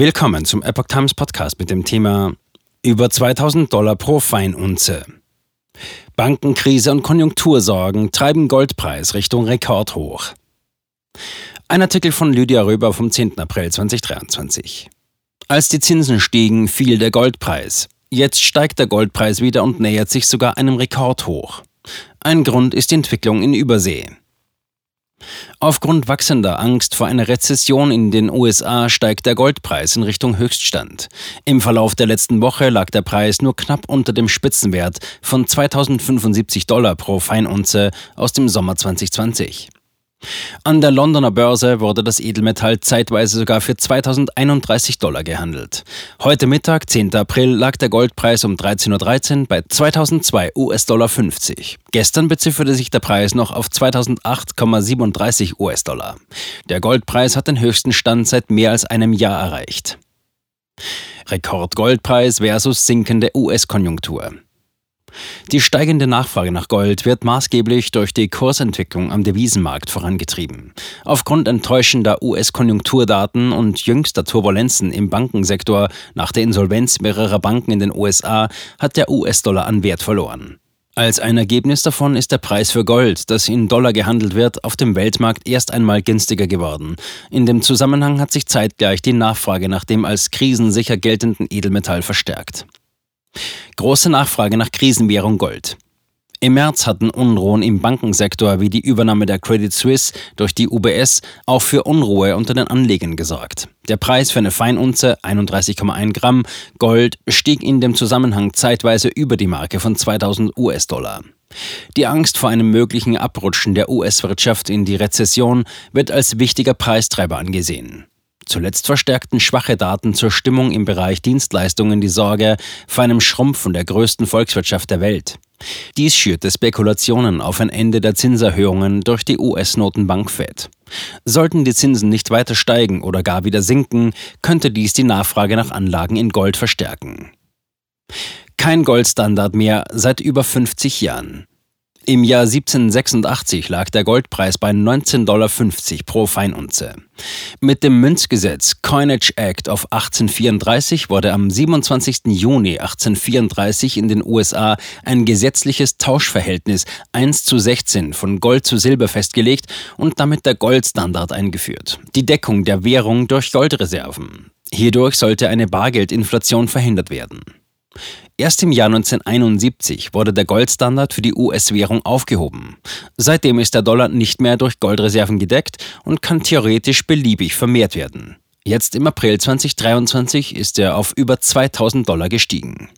Willkommen zum Epoch Times Podcast mit dem Thema über 2000 Dollar pro Feinunze. Bankenkrise und Konjunktursorgen treiben Goldpreis Richtung Rekordhoch. Ein Artikel von Lydia Röber vom 10. April 2023. Als die Zinsen stiegen, fiel der Goldpreis. Jetzt steigt der Goldpreis wieder und nähert sich sogar einem Rekordhoch. Ein Grund ist die Entwicklung in Übersee. Aufgrund wachsender Angst vor einer Rezession in den USA steigt der Goldpreis in Richtung Höchststand. Im Verlauf der letzten Woche lag der Preis nur knapp unter dem Spitzenwert von 2075 Dollar pro Feinunze aus dem Sommer 2020. An der Londoner Börse wurde das Edelmetall zeitweise sogar für 2031 Dollar gehandelt. Heute Mittag, 10. April, lag der Goldpreis um 13.13 Uhr bei 2002 US-Dollar 50. Gestern bezifferte sich der Preis noch auf 2008,37 US-Dollar. Der Goldpreis hat den höchsten Stand seit mehr als einem Jahr erreicht. Rekordgoldpreis versus sinkende US-Konjunktur. Die steigende Nachfrage nach Gold wird maßgeblich durch die Kursentwicklung am Devisenmarkt vorangetrieben. Aufgrund enttäuschender US-Konjunkturdaten und jüngster Turbulenzen im Bankensektor nach der Insolvenz mehrerer Banken in den USA hat der US-Dollar an Wert verloren. Als ein Ergebnis davon ist der Preis für Gold, das in Dollar gehandelt wird, auf dem Weltmarkt erst einmal günstiger geworden. In dem Zusammenhang hat sich zeitgleich die Nachfrage nach dem als krisensicher geltenden Edelmetall verstärkt. Große Nachfrage nach Krisenwährung Gold. Im März hatten Unruhen im Bankensektor wie die Übernahme der Credit Suisse durch die UBS auch für Unruhe unter den Anlegern gesorgt. Der Preis für eine Feinunze, 31,1 Gramm Gold, stieg in dem Zusammenhang zeitweise über die Marke von 2000 US-Dollar. Die Angst vor einem möglichen Abrutschen der US-Wirtschaft in die Rezession wird als wichtiger Preistreiber angesehen. Zuletzt verstärkten schwache Daten zur Stimmung im Bereich Dienstleistungen die Sorge vor einem Schrumpfen der größten Volkswirtschaft der Welt. Dies schürte Spekulationen auf ein Ende der Zinserhöhungen durch die US-Notenbank Fed. Sollten die Zinsen nicht weiter steigen oder gar wieder sinken, könnte dies die Nachfrage nach Anlagen in Gold verstärken. Kein Goldstandard mehr seit über 50 Jahren. Im Jahr 1786 lag der Goldpreis bei 19,50 Dollar pro Feinunze. Mit dem Münzgesetz Coinage Act of 1834 wurde am 27. Juni 1834 in den USA ein gesetzliches Tauschverhältnis 1 zu 16 von Gold zu Silber festgelegt und damit der Goldstandard eingeführt. Die Deckung der Währung durch Goldreserven. Hierdurch sollte eine Bargeldinflation verhindert werden. Erst im Jahr 1971 wurde der Goldstandard für die US-Währung aufgehoben. Seitdem ist der Dollar nicht mehr durch Goldreserven gedeckt und kann theoretisch beliebig vermehrt werden. Jetzt im April 2023 ist er auf über 2000 Dollar gestiegen.